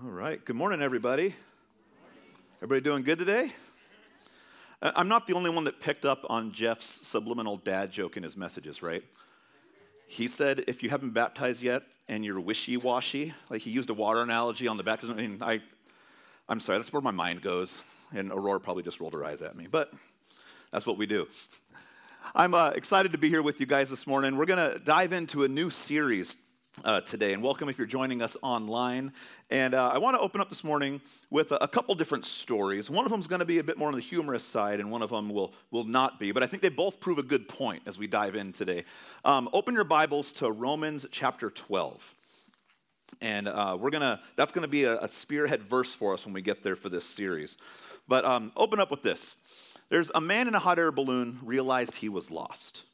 All right. Good morning, everybody. Everybody doing good today? I'm not the only one that picked up on Jeff's subliminal dad joke in his messages, right? He said, if you haven't baptized yet and you're wishy washy, like he used a water analogy on the baptism. I mean, I, I'm sorry, that's where my mind goes. And Aurora probably just rolled her eyes at me, but that's what we do. I'm uh, excited to be here with you guys this morning. We're going to dive into a new series uh, today. And welcome if you're joining us online. And uh, I want to open up this morning with a, a couple different stories. One of them is going to be a bit more on the humorous side, and one of them will, will not be. But I think they both prove a good point as we dive in today. Um, open your Bibles to Romans chapter 12. And uh, we're gonna, that's going to be a, a, spearhead verse for us when we get there for this series. But um, open up with this. There's a man in a hot air balloon realized he was lost.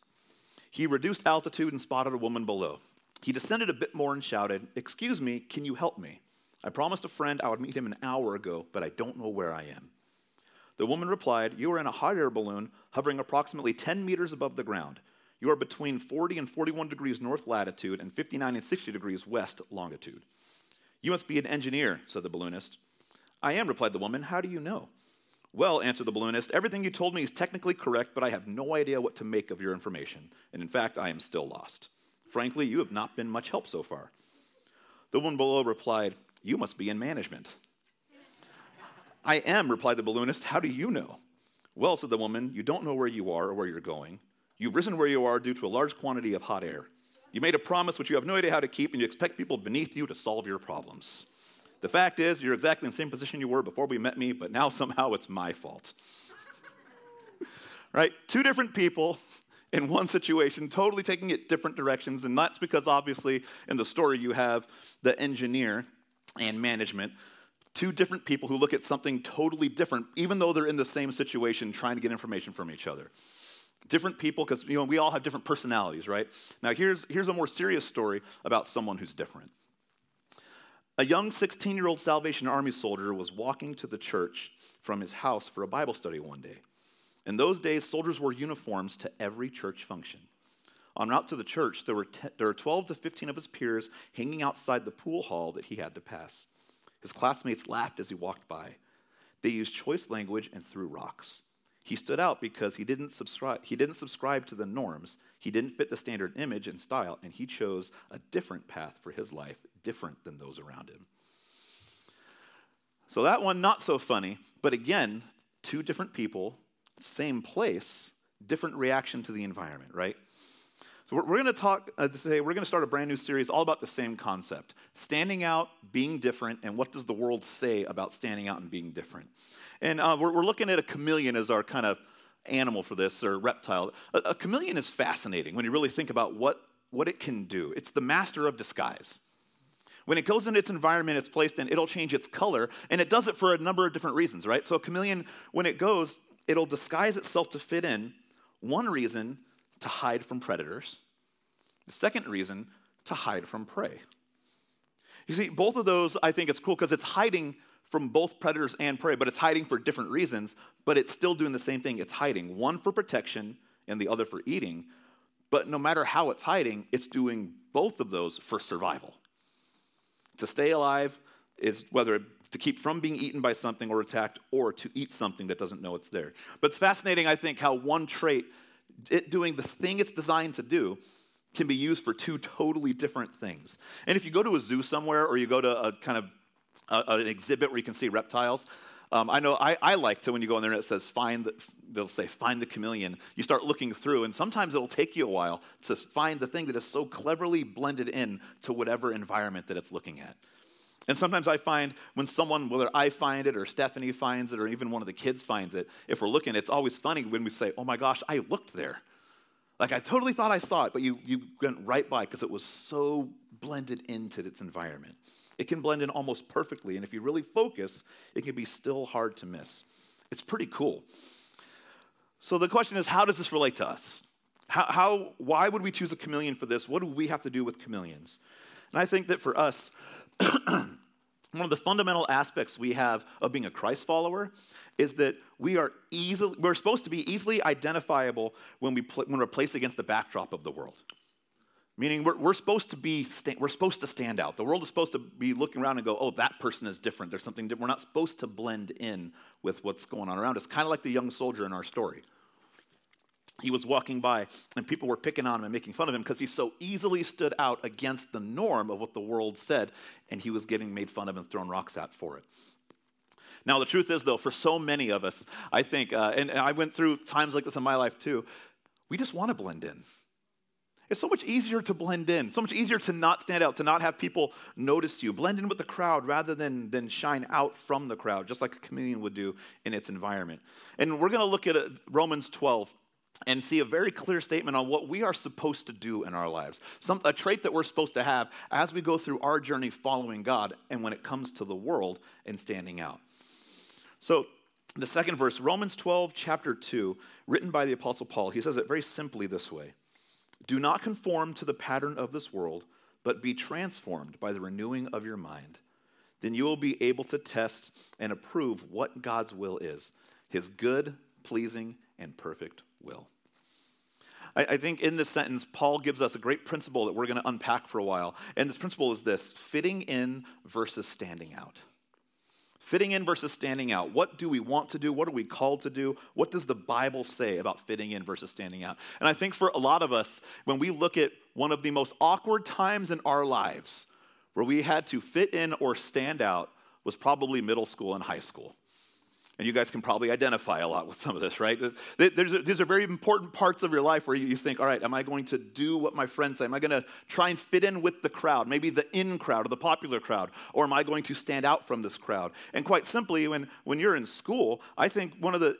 He reduced altitude and spotted a woman below. He descended a bit more and shouted, Excuse me, can you help me? I promised a friend I would meet him an hour ago, but I don't know where I am. The woman replied, You are in a hot air balloon hovering approximately 10 meters above the ground. You are between 40 and 41 degrees north latitude and 59 and 60 degrees west longitude. You must be an engineer, said the balloonist. I am, replied the woman. How do you know? Well, answered the balloonist, everything you told me is technically correct, but I have no idea what to make of your information. And in fact, I am still lost. Frankly, you have not been much help so far. The woman below replied, You must be in management. I am, replied the balloonist. How do you know? Well, said the woman, you don't know where you are or where you're going. You've risen where you are due to a large quantity of hot air. You made a promise which you have no idea how to keep, and you expect people beneath you to solve your problems. The fact is, you're exactly in the same position you were before we met me, but now somehow it's my fault. right? Two different people in one situation, totally taking it different directions. And that's because, obviously, in the story, you have the engineer and management, two different people who look at something totally different, even though they're in the same situation trying to get information from each other. Different people, because you know, we all have different personalities, right? Now, here's, here's a more serious story about someone who's different. A young 16 year old Salvation Army soldier was walking to the church from his house for a Bible study one day. In those days, soldiers wore uniforms to every church function. En route to the church, there were, there were 12 to 15 of his peers hanging outside the pool hall that he had to pass. His classmates laughed as he walked by. They used choice language and threw rocks. He stood out because he didn't subscribe, he didn't subscribe to the norms. He didn't fit the standard image and style, and he chose a different path for his life, different than those around him. So that one, not so funny, but again, two different people same place, different reaction to the environment, right? So we're, we're going to talk uh, today, we're going to start a brand new series all about the same concept standing out, being different, and what does the world say about standing out and being different. And uh, we're, we're looking at a chameleon as our kind of animal for this, or reptile. A, a chameleon is fascinating when you really think about what, what it can do. It's the master of disguise. When it goes into its environment it's placed in, it'll change its color, and it does it for a number of different reasons, right? So a chameleon, when it goes, it'll disguise itself to fit in. One reason, to hide from predators. The second reason, to hide from prey. You see, both of those, I think it's cool because it's hiding from both predators and prey, but it's hiding for different reasons, but it's still doing the same thing. It's hiding, one for protection and the other for eating. But no matter how it's hiding, it's doing both of those for survival. To stay alive is whether to keep from being eaten by something or attacked, or to eat something that doesn't know it's there. But it's fascinating, I think, how one trait, it doing the thing it's designed to do, can be used for two totally different things. And if you go to a zoo somewhere or you go to a kind of a, an exhibit where you can see reptiles, um, I know I, I, like to when you go on there and it says find the, they'll say find the chameleon. You start looking through, and sometimes it'll take you a while to find the thing that is so cleverly blended in to whatever environment that it's looking at. And sometimes I find when someone, whether I find it or Stephanie finds it or even one of the kids finds it, if we're looking, it's always funny when we say, oh my gosh, I looked there. Like I totally thought I saw it, but you, you went right by because it was so blended into its environment. It can blend in almost perfectly, and if you really focus, it can be still hard to miss. It's pretty cool. So the question is, how does this relate to us? How, how, why would we choose a chameleon for this? What do we have to do with chameleons? And I think that for us, one of the fundamental aspects we have of being a Christ follower is that we are easily, we're supposed to be easily identifiable when, we pl- when we're placed against the backdrop of the world. Meaning we're, we're supposed to be we're supposed to stand out. The world is supposed to be looking around and go, "Oh, that person is different. There's something different." We're not supposed to blend in with what's going on around us. Kind of like the young soldier in our story. He was walking by and people were picking on him and making fun of him because he so easily stood out against the norm of what the world said, and he was getting made fun of and thrown rocks at for it. Now, the truth is, though, for so many of us, I think, uh, and, and I went through times like this in my life too, we just want to blend in. It's so much easier to blend in, so much easier to not stand out, to not have people notice you. Blend in with the crowd rather than, than shine out from the crowd, just like a chameleon would do in its environment. And we're going to look at uh, Romans 12 and see a very clear statement on what we are supposed to do in our lives. Some, a trait that we're supposed to have as we go through our journey following God and when it comes to the world and standing out. So, the second verse, Romans 12, chapter 2, written by the Apostle Paul, he says it very simply this way Do not conform to the pattern of this world, but be transformed by the renewing of your mind. Then you will be able to test and approve what God's will is his good, pleasing, and perfect will. I, I think in this sentence, Paul gives us a great principle that we're going to unpack for a while. And this principle is this fitting in versus standing out. Fitting in versus standing out. What do we want to do? What are we called to do? What does the Bible say about fitting in versus standing out? And I think for a lot of us, when we look at one of the most awkward times in our lives where we had to fit in or stand out was probably middle school and high school. And you guys can probably identify a lot with some of this, right? these are very important parts of your life where you think, all right, am I going to do what my friends say? Am I going to try and fit in with the crowd, maybe the in crowd or the popular crowd? Or am I going to stand out from this crowd? And quite simply, when, when you're in school, I think one of the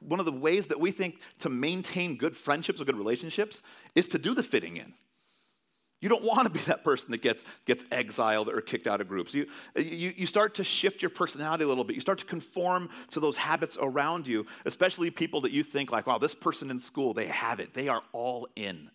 one of the ways that we think to maintain good friendships or good relationships is to do the fitting in. You don't want to be that person that gets, gets exiled or kicked out of groups. You, you, you start to shift your personality a little bit. You start to conform to those habits around you, especially people that you think, like, wow, this person in school, they have it. They are all in.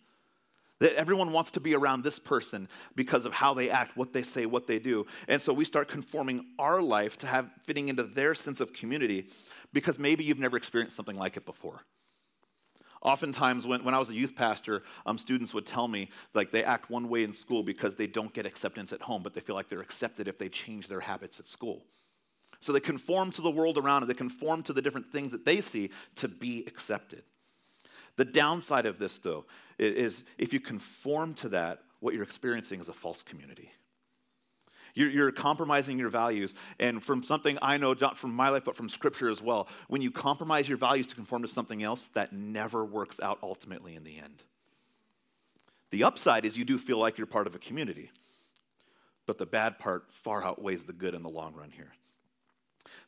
That everyone wants to be around this person because of how they act, what they say, what they do. And so we start conforming our life to have fitting into their sense of community because maybe you've never experienced something like it before. Oftentimes, when, when I was a youth pastor, um, students would tell me like they act one way in school because they don't get acceptance at home, but they feel like they're accepted if they change their habits at school. So they conform to the world around them, they conform to the different things that they see to be accepted. The downside of this, though, is if you conform to that, what you're experiencing is a false community. You're, you're compromising your values. And from something I know, not from my life, but from scripture as well, when you compromise your values to conform to something else, that never works out ultimately in the end. The upside is you do feel like you're part of a community, but the bad part far outweighs the good in the long run here.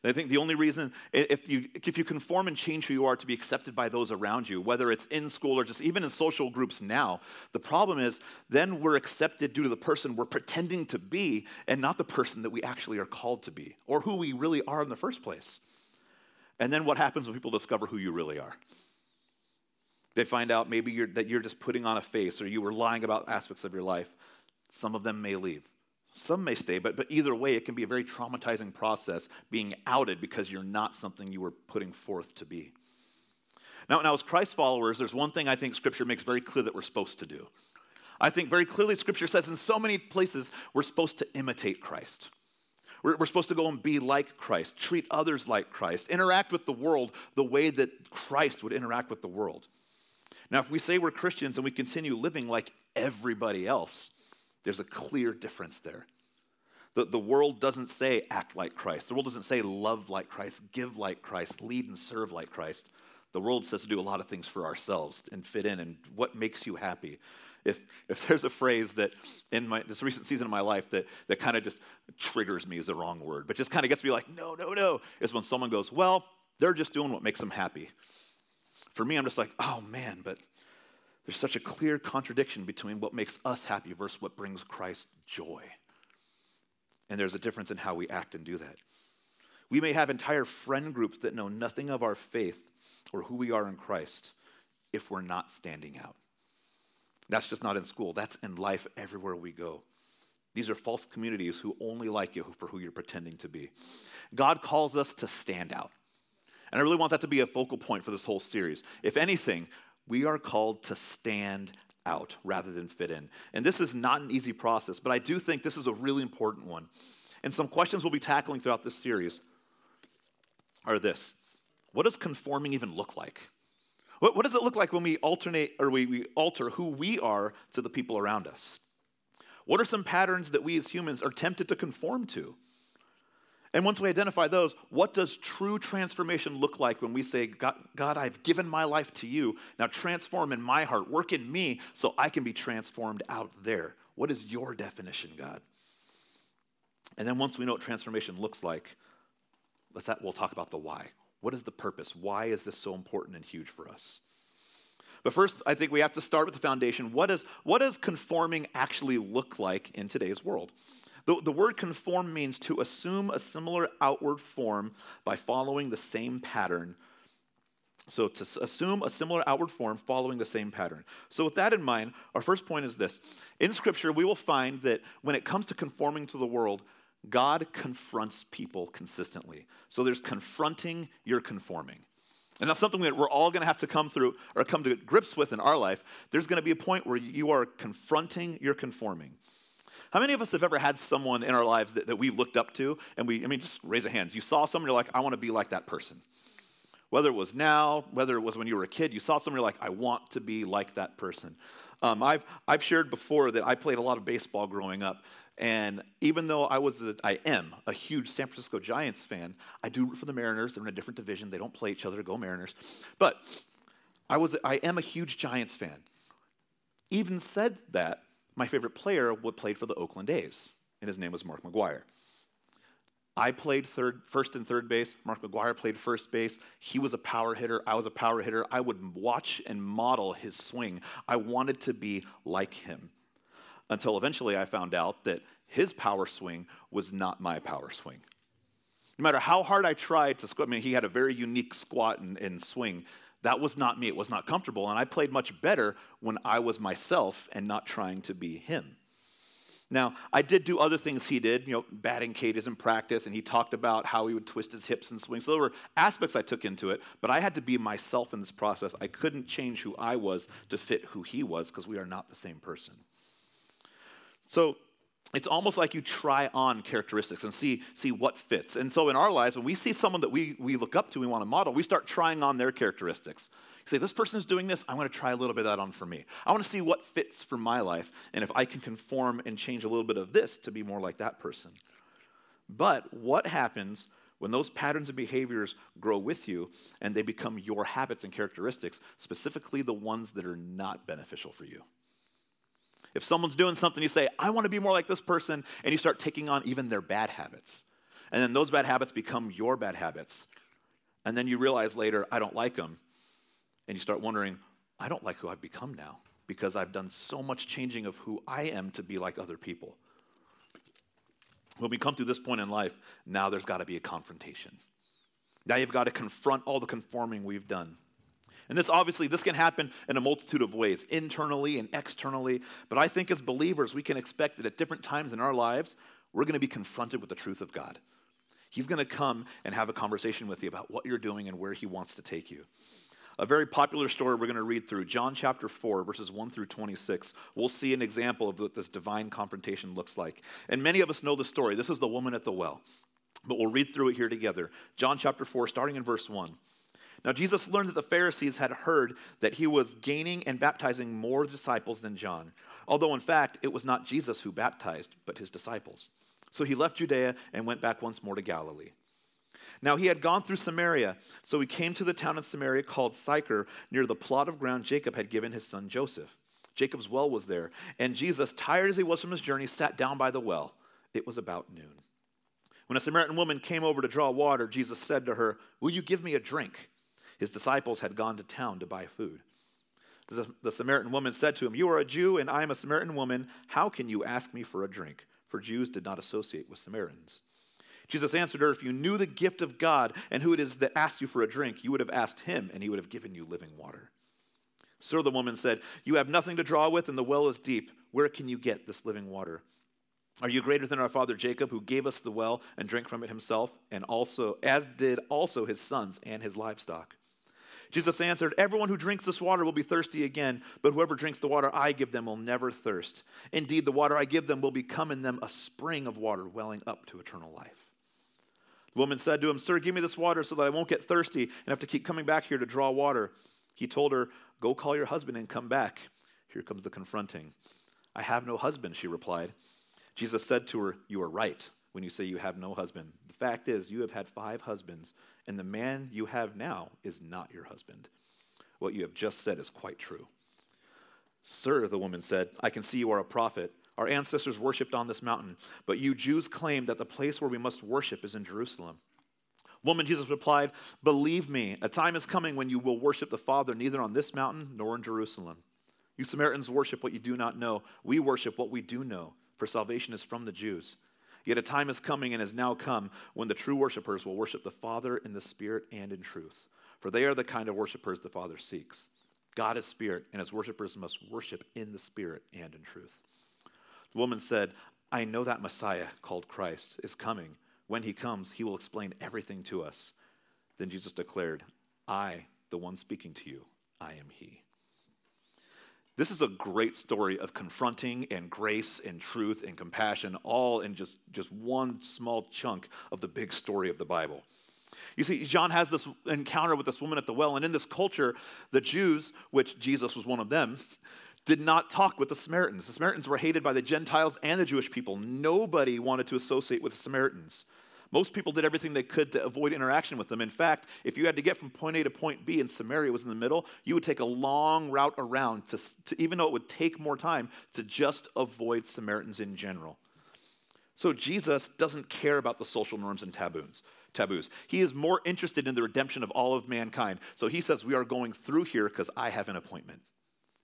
I think the only reason, if you, if you conform and change who you are to be accepted by those around you, whether it's in school or just even in social groups now, the problem is then we're accepted due to the person we're pretending to be and not the person that we actually are called to be or who we really are in the first place. And then what happens when people discover who you really are? They find out maybe you're, that you're just putting on a face or you were lying about aspects of your life. Some of them may leave. Some may stay, but, but either way, it can be a very traumatizing process being outed because you're not something you were putting forth to be. Now, now, as Christ followers, there's one thing I think Scripture makes very clear that we're supposed to do. I think very clearly Scripture says in so many places we're supposed to imitate Christ. We're, we're supposed to go and be like Christ, treat others like Christ, interact with the world the way that Christ would interact with the world. Now, if we say we're Christians and we continue living like everybody else, there's a clear difference there. The, the world doesn't say act like Christ. The world doesn't say love like Christ, give like Christ, lead and serve like Christ. The world says to do a lot of things for ourselves and fit in and what makes you happy. If, if there's a phrase that in my, this recent season of my life that, that kind of just triggers me is the wrong word, but just kind of gets me like, no, no, no, is when someone goes, well, they're just doing what makes them happy. For me, I'm just like, oh man, but there's such a clear contradiction between what makes us happy versus what brings Christ joy. And there's a difference in how we act and do that. We may have entire friend groups that know nothing of our faith or who we are in Christ if we're not standing out. That's just not in school, that's in life everywhere we go. These are false communities who only like you for who you're pretending to be. God calls us to stand out. And I really want that to be a focal point for this whole series. If anything, we are called to stand out rather than fit in. And this is not an easy process, but I do think this is a really important one. And some questions we'll be tackling throughout this series are this What does conforming even look like? What, what does it look like when we alternate or we, we alter who we are to the people around us? What are some patterns that we as humans are tempted to conform to? And once we identify those, what does true transformation look like when we say, God, God, I've given my life to you. Now transform in my heart, work in me so I can be transformed out there? What is your definition, God? And then once we know what transformation looks like, let's we'll talk about the why. What is the purpose? Why is this so important and huge for us? But first, I think we have to start with the foundation. What, is, what does conforming actually look like in today's world? The, the word conform means to assume a similar outward form by following the same pattern. So, to assume a similar outward form following the same pattern. So, with that in mind, our first point is this. In Scripture, we will find that when it comes to conforming to the world, God confronts people consistently. So, there's confronting, you're conforming. And that's something that we're all going to have to come through or come to grips with in our life. There's going to be a point where you are confronting, you're conforming. How many of us have ever had someone in our lives that, that we looked up to and we, I mean, just raise a hand. You saw someone, you're like, I want to be like that person. Whether it was now, whether it was when you were a kid, you saw someone, you're like, I want to be like that person. Um, I've, I've shared before that I played a lot of baseball growing up. And even though I was, a, I am a huge San Francisco Giants fan, I do root for the Mariners. They're in a different division. They don't play each other. Go Mariners. But I was, I am a huge Giants fan. Even said that, my favorite player played for the Oakland A's, and his name was Mark McGwire. I played third, first and third base. Mark McGwire played first base. He was a power hitter. I was a power hitter. I would watch and model his swing. I wanted to be like him. Until eventually I found out that his power swing was not my power swing. No matter how hard I tried to squat, I mean, he had a very unique squat and, and swing. That was not me. It was not comfortable. And I played much better when I was myself and not trying to be him. Now, I did do other things he did, you know, batting cages in practice, and he talked about how he would twist his hips and swing. So there were aspects I took into it, but I had to be myself in this process. I couldn't change who I was to fit who he was because we are not the same person. So it's almost like you try on characteristics and see, see what fits. And so in our lives, when we see someone that we, we look up to, we want to model, we start trying on their characteristics. You say, this person is doing this, I want to try a little bit of that on for me. I want to see what fits for my life, and if I can conform and change a little bit of this to be more like that person. But what happens when those patterns and behaviors grow with you and they become your habits and characteristics, specifically the ones that are not beneficial for you? If someone's doing something, you say, I want to be more like this person, and you start taking on even their bad habits. And then those bad habits become your bad habits. And then you realize later, I don't like them. And you start wondering, I don't like who I've become now because I've done so much changing of who I am to be like other people. When we come through this point in life, now there's got to be a confrontation. Now you've got to confront all the conforming we've done. And this obviously this can happen in a multitude of ways, internally and externally, but I think as believers we can expect that at different times in our lives we're going to be confronted with the truth of God. He's going to come and have a conversation with you about what you're doing and where he wants to take you. A very popular story we're going to read through, John chapter 4, verses 1 through 26. We'll see an example of what this divine confrontation looks like. And many of us know the story. This is the woman at the well. But we'll read through it here together. John chapter 4, starting in verse 1. Now, Jesus learned that the Pharisees had heard that he was gaining and baptizing more disciples than John, although in fact it was not Jesus who baptized, but his disciples. So he left Judea and went back once more to Galilee. Now he had gone through Samaria, so he came to the town of Samaria called Sychar, near the plot of ground Jacob had given his son Joseph. Jacob's well was there, and Jesus, tired as he was from his journey, sat down by the well. It was about noon. When a Samaritan woman came over to draw water, Jesus said to her, Will you give me a drink? His disciples had gone to town to buy food. The Samaritan woman said to him, You are a Jew, and I am a Samaritan woman. How can you ask me for a drink? For Jews did not associate with Samaritans. Jesus answered her, If you knew the gift of God and who it is that asks you for a drink, you would have asked him, and he would have given you living water. Sir, the woman said, You have nothing to draw with, and the well is deep. Where can you get this living water? Are you greater than our father Jacob, who gave us the well and drank from it himself, and also, as did also his sons and his livestock? Jesus answered, Everyone who drinks this water will be thirsty again, but whoever drinks the water I give them will never thirst. Indeed, the water I give them will become in them a spring of water welling up to eternal life. The woman said to him, Sir, give me this water so that I won't get thirsty and have to keep coming back here to draw water. He told her, Go call your husband and come back. Here comes the confronting. I have no husband, she replied. Jesus said to her, You are right when you say you have no husband. The fact is, you have had five husbands, and the man you have now is not your husband. What you have just said is quite true. Sir, the woman said, I can see you are a prophet. Our ancestors worshipped on this mountain, but you Jews claim that the place where we must worship is in Jerusalem. Woman, Jesus replied, Believe me, a time is coming when you will worship the Father neither on this mountain nor in Jerusalem. You Samaritans worship what you do not know. We worship what we do know, for salvation is from the Jews. Yet a time is coming and has now come when the true worshipers will worship the Father in the Spirit and in truth, for they are the kind of worshipers the Father seeks. God is Spirit, and his worshipers must worship in the Spirit and in truth. The woman said, I know that Messiah, called Christ, is coming. When he comes, he will explain everything to us. Then Jesus declared, I, the one speaking to you, I am he. This is a great story of confronting and grace and truth and compassion, all in just, just one small chunk of the big story of the Bible. You see, John has this encounter with this woman at the well, and in this culture, the Jews, which Jesus was one of them, did not talk with the Samaritans. The Samaritans were hated by the Gentiles and the Jewish people. Nobody wanted to associate with the Samaritans. Most people did everything they could to avoid interaction with them. In fact, if you had to get from point A to point B and Samaria was in the middle, you would take a long route around, to, to, even though it would take more time, to just avoid Samaritans in general. So Jesus doesn't care about the social norms and taboos. Taboos. He is more interested in the redemption of all of mankind. So he says, We are going through here because I have an appointment.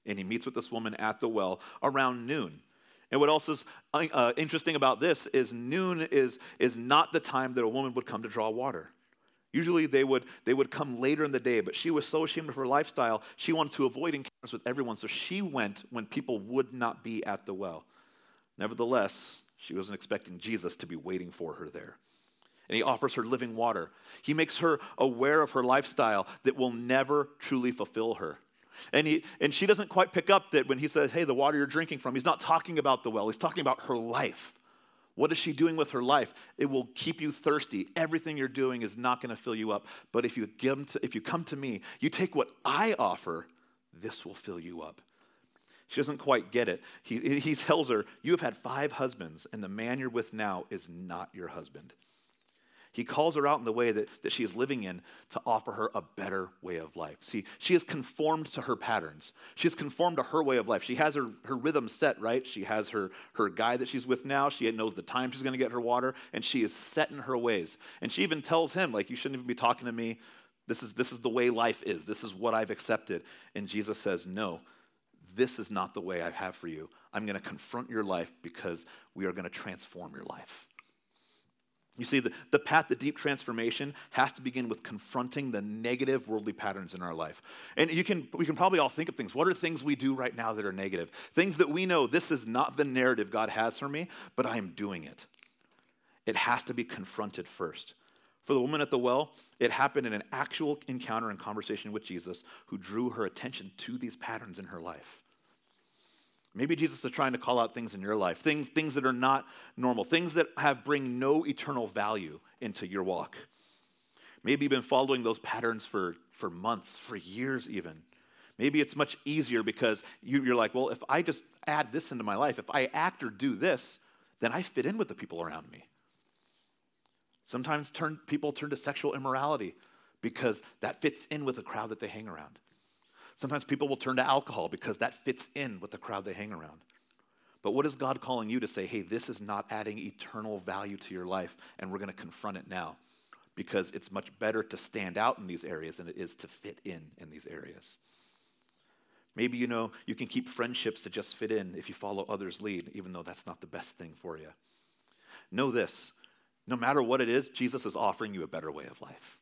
And he meets with this woman at the well around noon. And what else is uh, interesting about this is noon is, is not the time that a woman would come to draw water. Usually they would, they would come later in the day, but she was so ashamed of her lifestyle, she wanted to avoid encounters with everyone, so she went when people would not be at the well. Nevertheless, she wasn't expecting Jesus to be waiting for her there. And he offers her living water. He makes her aware of her lifestyle that will never truly fulfill her. And, he, and she doesn't quite pick up that when he says, hey, the water you're drinking from, he's not talking about the well, he's talking about her life. What is she doing with her life? It will keep you thirsty. Everything you're doing is not going to fill you up. But if you, give to, if you come to me, you take what I offer, this will fill you up. She doesn't quite get it. He, he tells her, You have had five husbands, and the man you're with now is not your husband. He calls her out in the way that, that she is living in to offer her a better way of life. See, she is conformed to her patterns. She is conformed to her way of life. She has her, her rhythm set, right? She has her, her guy that she's with now. She knows the time she's going to get her water, and she is set in her ways. And she even tells him, like, you shouldn't even be talking to me. This is, this is the way life is. This is what I've accepted. And Jesus says, no, this is not the way I have for you. I'm going to confront your life because we are going to transform your life. You see, the, the path to deep transformation has to begin with confronting the negative worldly patterns in our life. And you can, we can probably all think of things. What are things we do right now that are negative? Things that we know this is not the narrative God has for me, but I am doing it. It has to be confronted first. For the woman at the well, it happened in an actual encounter and conversation with Jesus who drew her attention to these patterns in her life. Maybe Jesus is trying to call out things in your life, things, things that are not normal, things that have bring no eternal value into your walk. Maybe you've been following those patterns for, for months, for years even. Maybe it's much easier because you, you're like, well, if I just add this into my life, if I act or do this, then I fit in with the people around me. Sometimes turn, people turn to sexual immorality because that fits in with the crowd that they hang around. Sometimes people will turn to alcohol because that fits in with the crowd they hang around. But what is God calling you to say, hey, this is not adding eternal value to your life, and we're going to confront it now? Because it's much better to stand out in these areas than it is to fit in in these areas. Maybe you know you can keep friendships to just fit in if you follow others' lead, even though that's not the best thing for you. Know this no matter what it is, Jesus is offering you a better way of life.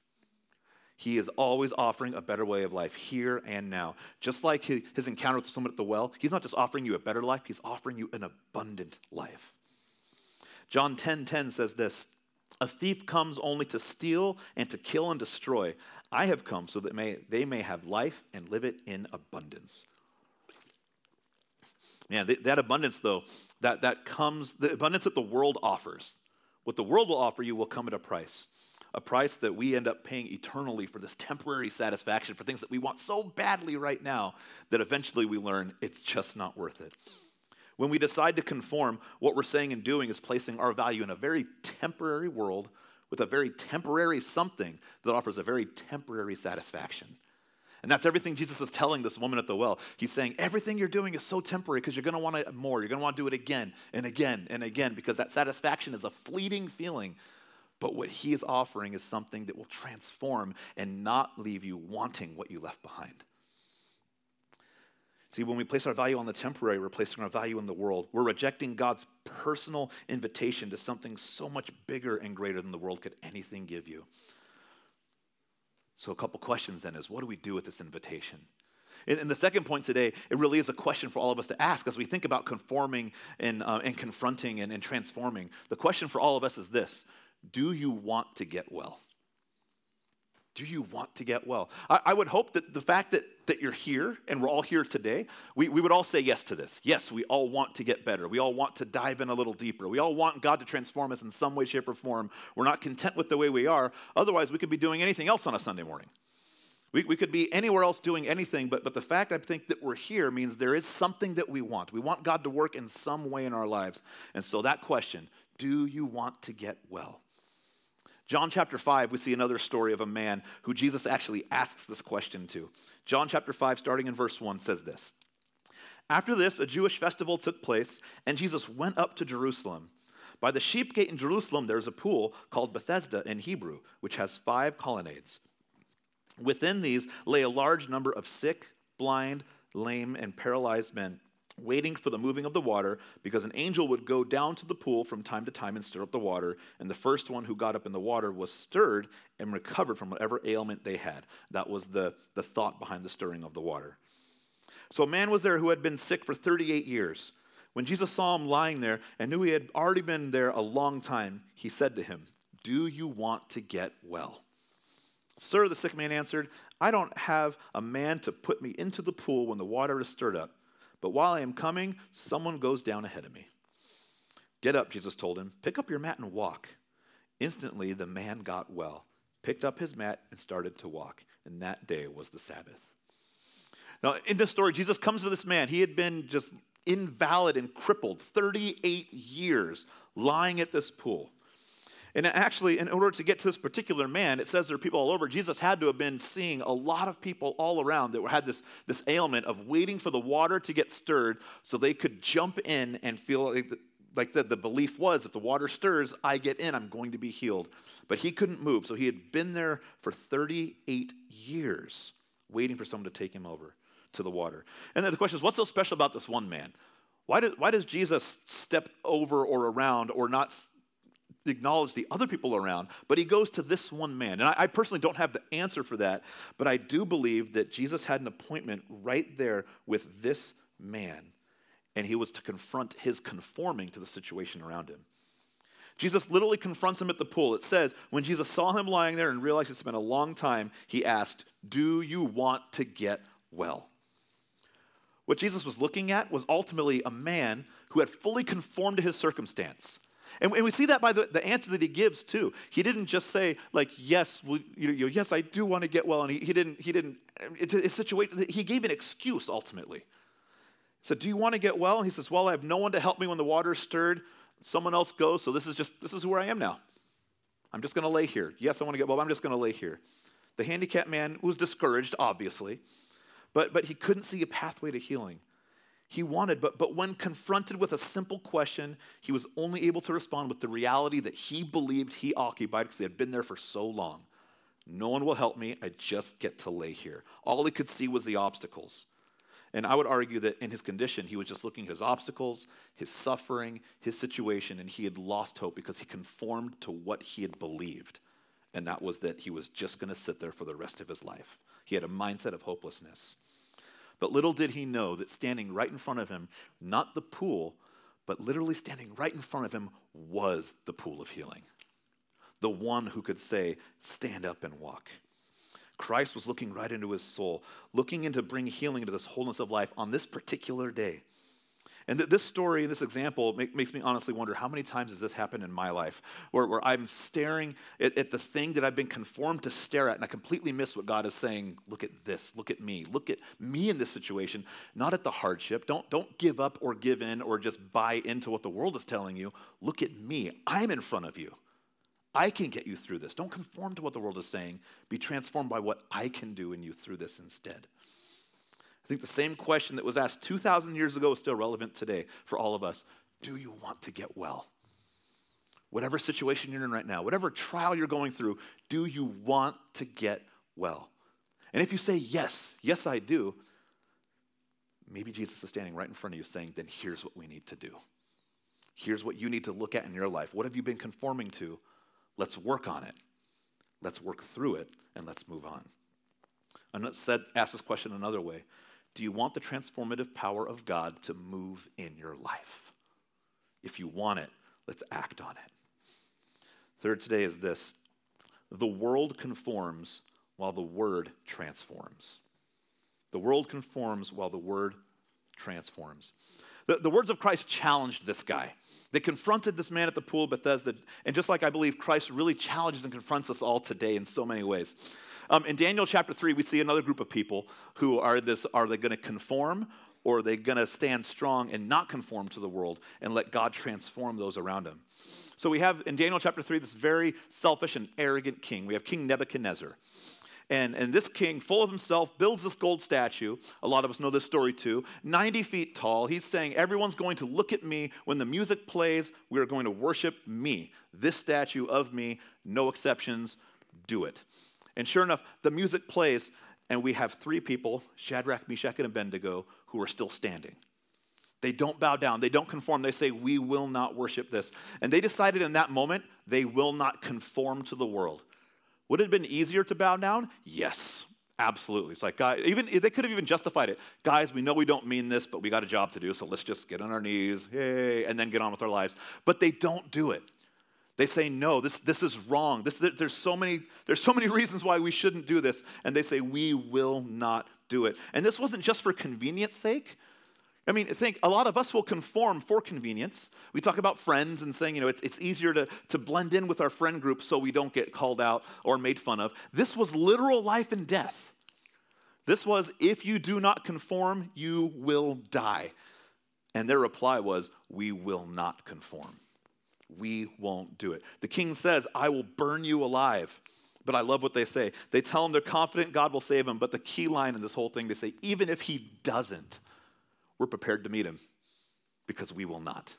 He is always offering a better way of life here and now. Just like his encounter with someone at the well, he's not just offering you a better life, he's offering you an abundant life. John 10:10 10, 10 says this, a thief comes only to steal and to kill and destroy. I have come so that may, they may have life and live it in abundance. Man, th- that abundance, though, that, that comes, the abundance that the world offers, what the world will offer you will come at a price. A price that we end up paying eternally for this temporary satisfaction, for things that we want so badly right now that eventually we learn it's just not worth it. When we decide to conform, what we're saying and doing is placing our value in a very temporary world with a very temporary something that offers a very temporary satisfaction. And that's everything Jesus is telling this woman at the well. He's saying, everything you're doing is so temporary because you're going to want it more. You're going to want to do it again and again and again because that satisfaction is a fleeting feeling. But what he is offering is something that will transform and not leave you wanting what you left behind. See, when we place our value on the temporary, we're placing our value in the world. We're rejecting God's personal invitation to something so much bigger and greater than the world could anything give you. So, a couple questions then is what do we do with this invitation? And, the second point today, it really is a question for all of us to ask as we think about conforming and, uh, and confronting and, and transforming. The question for all of us is this Do you want to get well? Do you want to get well? I, I, would hope that the fact that, that you're here and we're all here today, we, we would all say yes to this. Yes, we all want to get better. We all want to dive in a little deeper. We all want God to transform us in some way, shape, or form. We're not content with the way we are. Otherwise, we could be doing anything else on a Sunday morning. We, we could be anywhere else doing anything, but, but the fact I think that we're here means there is something that we want. We want God to work in some way in our lives. And so, that question do you want to get well? John chapter 5, we see another story of a man who Jesus actually asks this question to. John chapter 5, starting in verse 1, says this After this, a Jewish festival took place, and Jesus went up to Jerusalem. By the sheep gate in Jerusalem, there is a pool called Bethesda in Hebrew, which has five colonnades. Within these lay a large number of sick, blind, lame, and paralyzed men waiting for the moving of the water, because an angel would go down to the pool from time to time and stir up the water. And the first one who got up in the water was stirred and recovered from whatever ailment they had. That was the, the thought behind the stirring of the water. So a man was there who had been sick for 38 years. When Jesus saw him lying there and knew he had already been there a long time, he said to him, Do you want to get well? Sir, the sick man answered, I don't have a man to put me into the pool when the water is stirred up. But while I am coming, someone goes down ahead of me. Get up, Jesus told him. Pick up your mat and walk. Instantly, the man got well, picked up his mat, and started to walk. And that day was the Sabbath. Now, in this story, Jesus comes to this man. He had been just invalid and crippled 38 years lying at this pool. And actually, in order to get to this particular man, it says there are people all over. Jesus had to have been seeing a lot of people all around that had this, this ailment of waiting for the water to get stirred so they could jump in and feel like, the, like the, the belief was if the water stirs, I get in, I'm going to be healed. But he couldn't move. So he had been there for 38 years waiting for someone to take him over to the water. And then the question is what's so special about this one man? Why, did, why does Jesus step over or around or not acknowledge the other people around, but he goes to this one man. And I, I, personally don't have the answer for that, but I do believe that Jesus had an appointment right there with this man, and he was to confront his conforming to the situation around him. Jesus literally confronts him at the pool. It says, when Jesus saw him lying there and realized it's been a long time, he asked, Do you want to get well? What Jesus was looking at was ultimately a man who had fully conformed to his circumstance and, we see that by the, the answer that he gives too. He didn't just say like, "Yes, well, you yes, I do want to get well," and he, he didn't. He didn't. It's a, situation. He gave an excuse ultimately. He said, "Do you want to get well?" And he says, "Well, I have no one to help me when the water is stirred. Someone else goes, so this is just this is where I am now. I'm just going to lay here. Yes, I want to get well. I'm just going to lay here." The handicapped man was discouraged, obviously, but but he couldn't see a pathway to healing he wanted, but, but when confronted with a simple question, he was only able to respond with the reality that he believed he occupied because he had been there for so long. No one will help me. I just get to lay here. All he could see was the obstacles. And I would argue that in his condition, he was just looking at his obstacles, his suffering, his situation, and he had lost hope because he conformed to what he had believed. And that was that he was just going to sit there for the rest of his life. He had a mindset of hopelessness. But little did he know that standing right in front of him, not the pool, but literally standing right in front of him was the pool of healing. The one who could say, Stand up and walk. Christ was looking right into his soul, looking into bring healing into this wholeness of life on this particular day. And th- this story and this example make, makes me honestly wonder how many times has this happened in my life where, where I'm staring at, at, the thing that I've been conformed to stare at and I completely miss what God is saying. Look at this, look at me, look at me in this situation, not at the hardship. Don't, don't give up or give in or just buy into what the world is telling you. Look at me, I'm in front of you. I can get you through this. Don't conform to what the world is saying. Be transformed by what I can do in you through this instead. I think the same question that was asked 2,000 years ago is still relevant today for all of us. Do you want to get well? Whatever situation you're in right now, whatever trial you're going through, do you want to get well? And if you say yes, yes, I do, maybe Jesus is standing right in front of you saying, then here's what we need to do. Here's what you need to look at in your life. What have you been conforming to? Let's work on it. Let's work through it and let's move on. I said, ask this question another way. Do you want the transformative power of God to move in your life? If you want it, let's act on it. Third today is this the world conforms while the word transforms. The world conforms while the word transforms. The, the words of Christ challenged this guy. They confronted this man at the pool of Bethesda, and just like I believe Christ really challenges and confronts us all today in so many ways. Um, in Daniel chapter 3, we see another group of people who are this are they going to conform or are they going to stand strong and not conform to the world and let God transform those around them? So we have in Daniel chapter 3 this very selfish and arrogant king. We have King Nebuchadnezzar. And, and this king, full of himself, builds this gold statue. A lot of us know this story too. 90 feet tall. He's saying, Everyone's going to look at me. When the music plays, we are going to worship me. This statue of me, no exceptions, do it. And sure enough, the music plays, and we have three people, Shadrach, Meshach, and Abednego, who are still standing. They don't bow down. They don't conform. They say, We will not worship this. And they decided in that moment, they will not conform to the world. Would it have been easier to bow down? Yes, absolutely. It's like, guys, even they could have even justified it. Guys, we know we don't mean this, but we got a job to do, so let's just get on our knees, hey, and then get on with our lives. But they don't do it. They say, no, this, this is wrong. This, there's, so many, there's so many reasons why we shouldn't do this. And they say, we will not do it. And this wasn't just for convenience sake. I mean, think a lot of us will conform for convenience. We talk about friends and saying, you know, it's, it's easier to, to blend in with our friend group so we don't get called out or made fun of. This was literal life and death. This was, if you do not conform, you will die. And their reply was, we will not conform. We won't do it. The king says, I will burn you alive. But I love what they say. They tell him they're confident God will save him, but the key line in this whole thing, they say, even if he doesn't, we're prepared to meet him because we will not.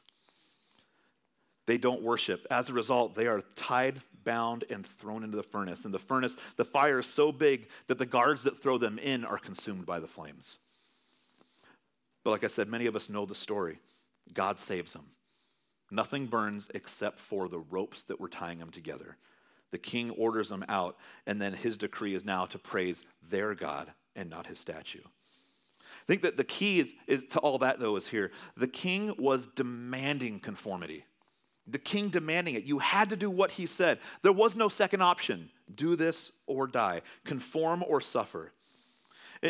They don't worship. As a result, they are tied, bound, and thrown into the furnace. And the furnace, the fire is so big that the guards that throw them in are consumed by the flames. But like I said, many of us know the story. God saves them. Nothing burns except for the ropes that were tying them together. The king orders them out, and then his decree is now to praise their God and not his statue. I think that the key is, is to all that, though, is here. The king was demanding conformity. The king demanding it. You had to do what he said. There was no second option do this or die, conform or suffer.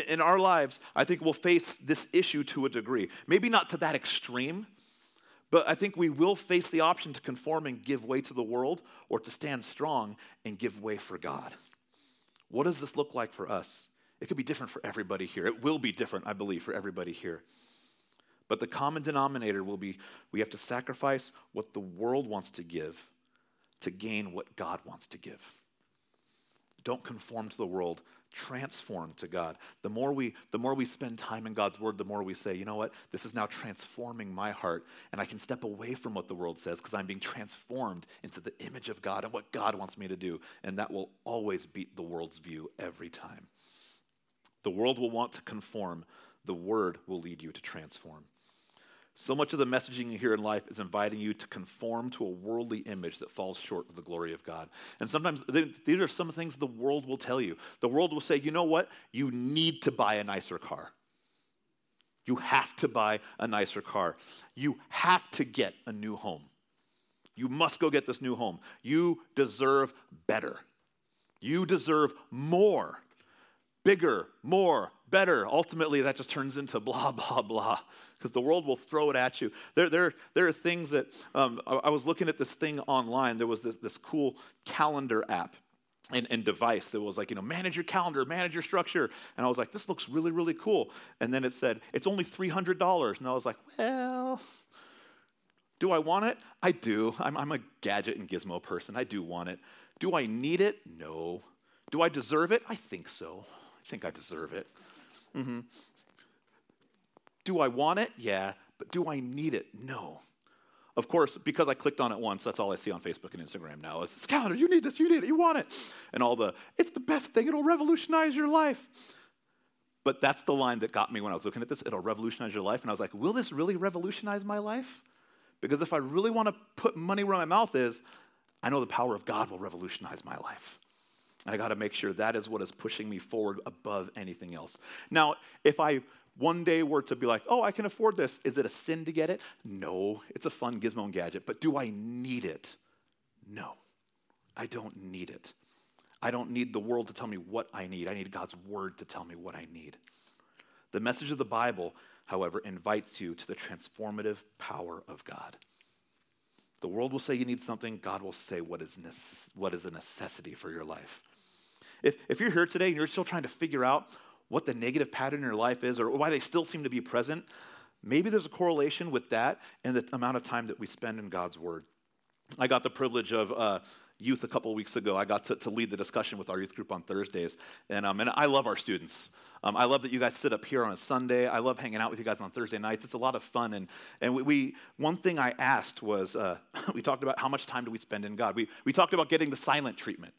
In our lives, I think we'll face this issue to a degree. Maybe not to that extreme, but I think we will face the option to conform and give way to the world or to stand strong and give way for God. What does this look like for us? It could be different for everybody here. It will be different, I believe, for everybody here. But the common denominator will be we have to sacrifice what the world wants to give to gain what God wants to give. Don't conform to the world, transform to God. The more we the more we spend time in God's word, the more we say, you know what? This is now transforming my heart and I can step away from what the world says because I'm being transformed into the image of God and what God wants me to do, and that will always beat the world's view every time. The world will want to conform, the word will lead you to transform. So much of the messaging you hear in life is inviting you to conform to a worldly image that falls short of the glory of God. And sometimes these are some things the world will tell you. The world will say, you know what? You need to buy a nicer car. You have to buy a nicer car. You have to get a new home. You must go get this new home. You deserve better. You deserve more. Bigger, more, better. Ultimately, that just turns into blah, blah, blah, because the world will throw it at you. There, there, there are things that um, I, I, was looking at this thing online. There was this, this cool calendar app and, and, device that was like, you know, manage your calendar, manage your structure. And I was like, this looks really, really cool. And then it said, it's only $300. And I was like, well, do I want it? I do. I'm, I'm a gadget and gizmo person. I do want it. Do I need it? No. Do I deserve it? I think so. I think I deserve it. Mm-hmm. Do I want it? Yeah. But do I need it? No. Of course, because I clicked on it once, that's all I see on Facebook and Instagram now is this calendar, you need this, you need it, you want it. And all the, it's the best thing, it'll revolutionize your life. But that's the line that got me when I was looking at this, it'll revolutionize your life. And I was like, will this really revolutionize my life? Because if I really want to put money where my mouth is, I know the power of God will revolutionize my life. I got to make sure that is what is pushing me forward above anything else. Now, if I one day were to be like, oh, I can afford this, is it a sin to get it? No, it's a fun gizmo and gadget. But do I need it? No, I don't need it. I don't need the world to tell me what I need. I need God's word to tell me what I need. The message of the Bible, however, invites you to the transformative power of God. The world will say you need something, God will say what is, ne- what is a necessity for your life. If, if you're here today and you're still trying to figure out what the negative pattern in your life is or why they still seem to be present, maybe there's a correlation with that and the amount of time that we spend in God's Word. I got the privilege of uh, youth a couple weeks ago. I got to, to, lead the discussion with our youth group on Thursdays, and, um, and I love our students. Um, I love that you guys sit up here on a Sunday. I love hanging out with you guys on Thursday nights. It's a lot of fun. And, and we, we one thing I asked was uh, we talked about how much time do we spend in God. We, we talked about getting the silent treatment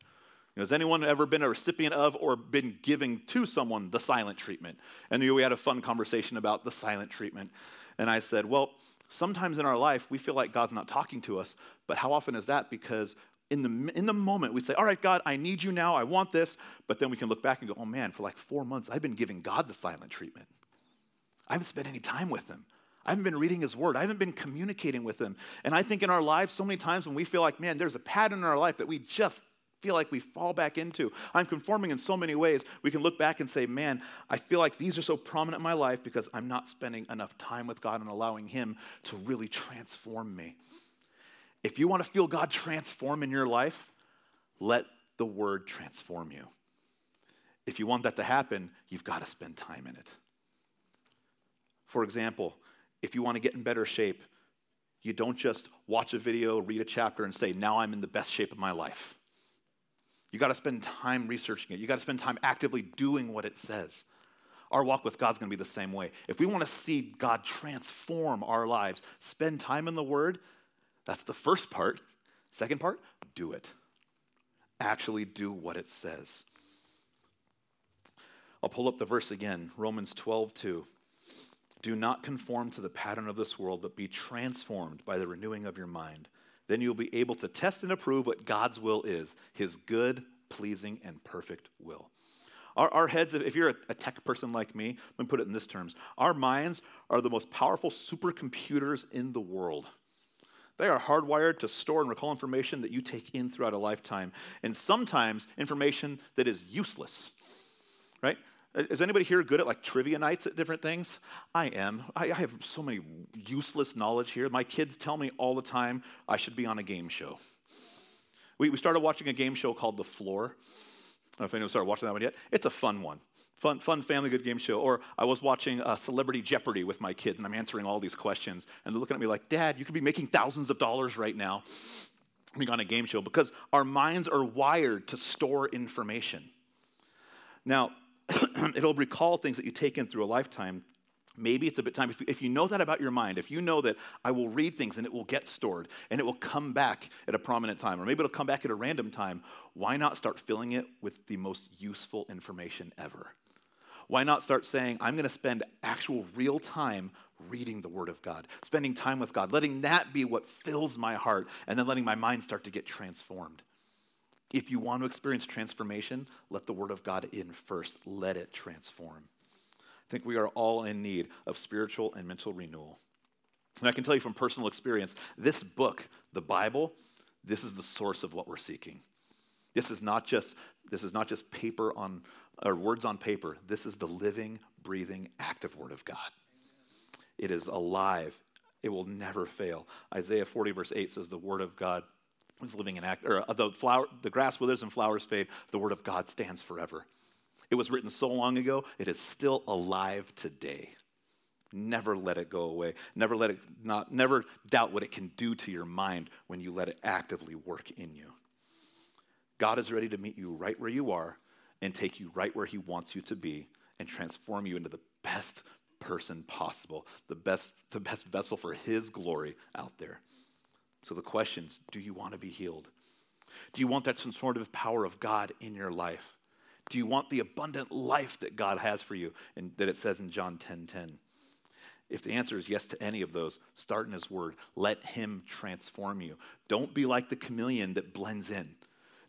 know, has anyone ever been a recipient of or been giving to someone the silent treatment? And we had a fun conversation about the silent treatment. And I said, well, sometimes in our life we feel like God's not talking to us, but how often is that? Because in the, in the moment we say, all right, God, I need you now, I want this, but then we can look back and go, oh man, for like four months I've been giving God the silent treatment. I haven't spent any time with him. I haven't been reading his word. I haven't been communicating with him. And I think in our lives, so many times when we feel like, man, there's a pattern in our life that we just feel like we fall back into. I'm conforming in so many ways. We can look back and say, man, I feel like these are so prominent in my life because I'm not spending enough time with God and allowing Him to really transform me. If you want to feel God transform in your life, let the Word transform you. If you want that to happen, you've got to spend time in it. For example, if you want to get in better shape, you don't just watch a video, read a chapter, and say, Now I'm in the best shape of my life. You got to spend time researching it. You got to spend time actively doing what it says. Our walk with God's going to be the same way. If we want to see God transform our lives, spend time in the Word. That's the first part. Second part, do it. Actually do what it says. I'll pull up the verse again Romans 12, 2. Do not conform to the pattern of this world, but be transformed by the renewing of your mind then you'll be able to test and approve what God's will is his good, pleasing, and perfect will. Our, our heads, if you're a, a tech person like me, let me put it in this terms our minds are the most powerful supercomputers in the world. They are hardwired to store and recall information that you take in throughout a lifetime, and sometimes information that is useless, right? Is anybody here good at like trivia nights at different things? I am. I, I, have so many useless knowledge here. My kids tell me all the time I should be on a game show. We, we started watching a game show called The Floor. I don't know if anyone started watching that one yet. It's a fun one. Fun, fun family good game show. Or I was watching uh, Celebrity Jeopardy with my kids, and I'm answering all these questions. And they're looking at me like, Dad, you could be making thousands of dollars right now being on a game show because our minds are wired to store information. Now, it'll recall things that you take in through a lifetime. Maybe it's a bit time. If, if you know that about your mind, if you know that I will read things and it will get stored and it will come back at a prominent time, or maybe it'll come back at a random time, why not start filling it with the most useful information ever? Why not start saying, I'm going to spend actual real time reading the Word of God, spending time with God, letting that be what fills my heart, and then letting my mind start to get transformed? If you want to experience transformation, let the Word of God in first. Let it transform. I think we are all in need of spiritual and mental renewal. And I can tell you from personal experience, this book, the Bible, this is the source of what we're seeking. This is not just this is not just paper on or words on paper. This is the living, breathing, active word of God. It is alive. It will never fail. Isaiah 40 verse 8 says the word of God is living and act or uh, the flower the grass withers and flowers fade, the word of God stands forever. It was written so long ago, it is still alive today. Never let it go away. Never let it not never doubt what it can do to your mind when you let it actively work in you. God is ready to meet you right where you are and take you right where he wants you to be and transform you into the best person possible, the best the best vessel for his glory out there. So the questions, do you want to be healed? Do you want that transformative power of God in your life? Do you want the abundant life that God has for you and that it says in John 10:10? 10, 10? If the answer is yes to any of those, start in his word. Let him transform you. Don't be like the chameleon that blends in.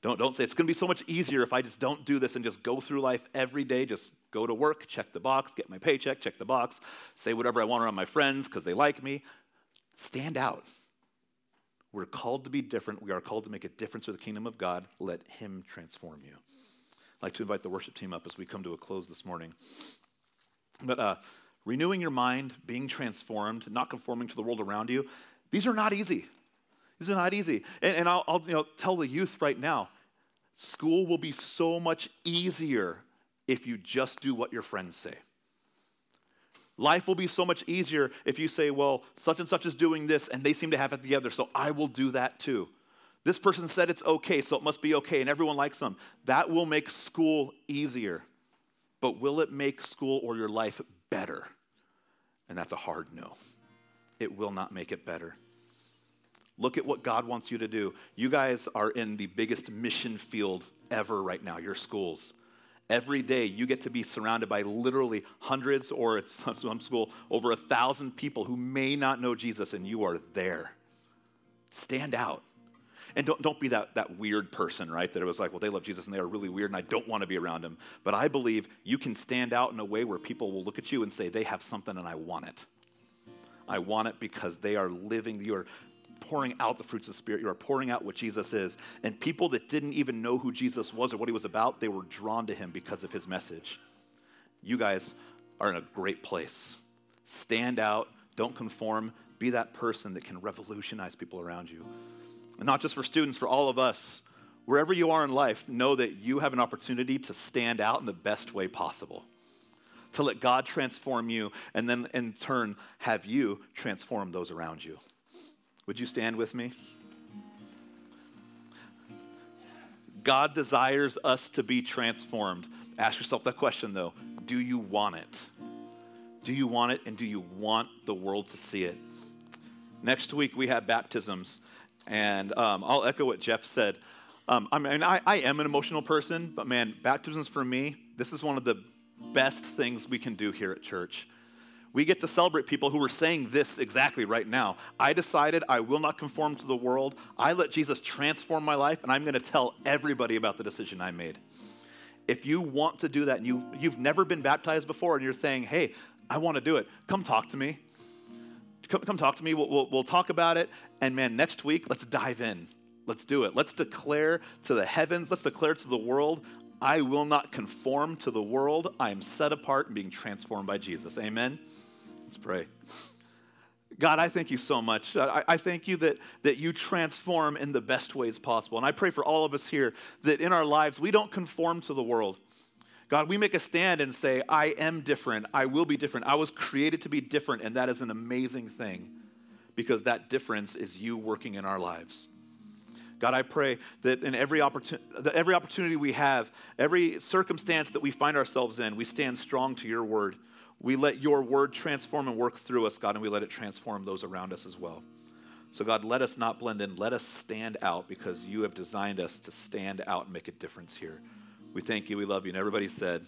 Don't, don't say it's going to be so much easier if I just don't do this and just go through life every day, just go to work, check the box, get my paycheck, check the box, say whatever I want around my friends because they like me. Stand out. We're called to be different. We are called to make a difference for the kingdom of God. Let him transform you. I'd like to invite the worship team up as we come to a close this morning. But uh, renewing your mind, being transformed, not conforming to the world around you, these are not easy. These are not easy. And, and I'll, I'll you know, tell the youth right now school will be so much easier if you just do what your friends say. Life will be so much easier if you say, well, such and such is doing this and they seem to have it together, so I will do that too. This person said it's okay, so it must be okay, and everyone likes them. That will make school easier. But will it make school or your life better? And that's a hard no. It will not make it better. Look at what God wants you to do. You guys are in the biggest mission field ever right now, your schools. Every day you get to be surrounded by literally hundreds, or at some school, over a thousand people who may not know Jesus, and you are there. Stand out. And don't, don't be that, that weird person, right? That it was like, well, they love Jesus and they are really weird and I don't want to be around them. But I believe you can stand out in a way where people will look at you and say, they have something and I want it. I want it because they are living, you are pouring out the fruits of the Spirit. You are pouring out what Jesus is. And people that didn't even know who Jesus was or what he was about, they were drawn to him because of his message. You guys are in a great place. Stand out, don't conform, be that person that can revolutionize people around you. And not just for students, for all of us. Wherever you are in life, know that you have an opportunity to stand out in the best way possible. To let God transform you, and then in turn, have you transform those around you. Would you stand with me? God desires us to be transformed. Ask yourself that question though Do you want it? Do you want it and do you want the world to see it? Next week we have baptisms, and um, I'll echo what Jeff said. Um, I mean, I, I am an emotional person, but man, baptisms for me, this is one of the best things we can do here at church we get to celebrate people who are saying this exactly right now. I decided I will not conform to the world. I let Jesus transform my life, and I'm going to tell everybody about the decision I made. If you want to do that and you, you've never been baptized before and you're saying, hey, I want to do it, come talk to me. Come, come talk to me. We'll, we'll, we'll talk about it. And man, next week, let's dive in. Let's do it. Let's declare to the heavens, let's declare to the world, I will not conform to the world. I am set apart and being transformed by Jesus. Amen. Let's pray. God, I thank you so much. I, I, thank you that, that you transform in the best ways possible. And I pray for all of us here that in our lives we don't conform to the world. God, we make a stand and say, I am different. I will be different. I was created to be different. And that is an amazing thing because that difference is you working in our lives. God, I pray that in every, opportun- that every opportunity we have, every circumstance that we find ourselves in, we stand strong to your word we let your word transform and work through us, God, and we let it transform those around us as well. So, God, let us not blend in. Let us stand out because you have designed us to stand out and make a difference here. We thank you. We love you. And everybody said,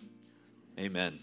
Amen.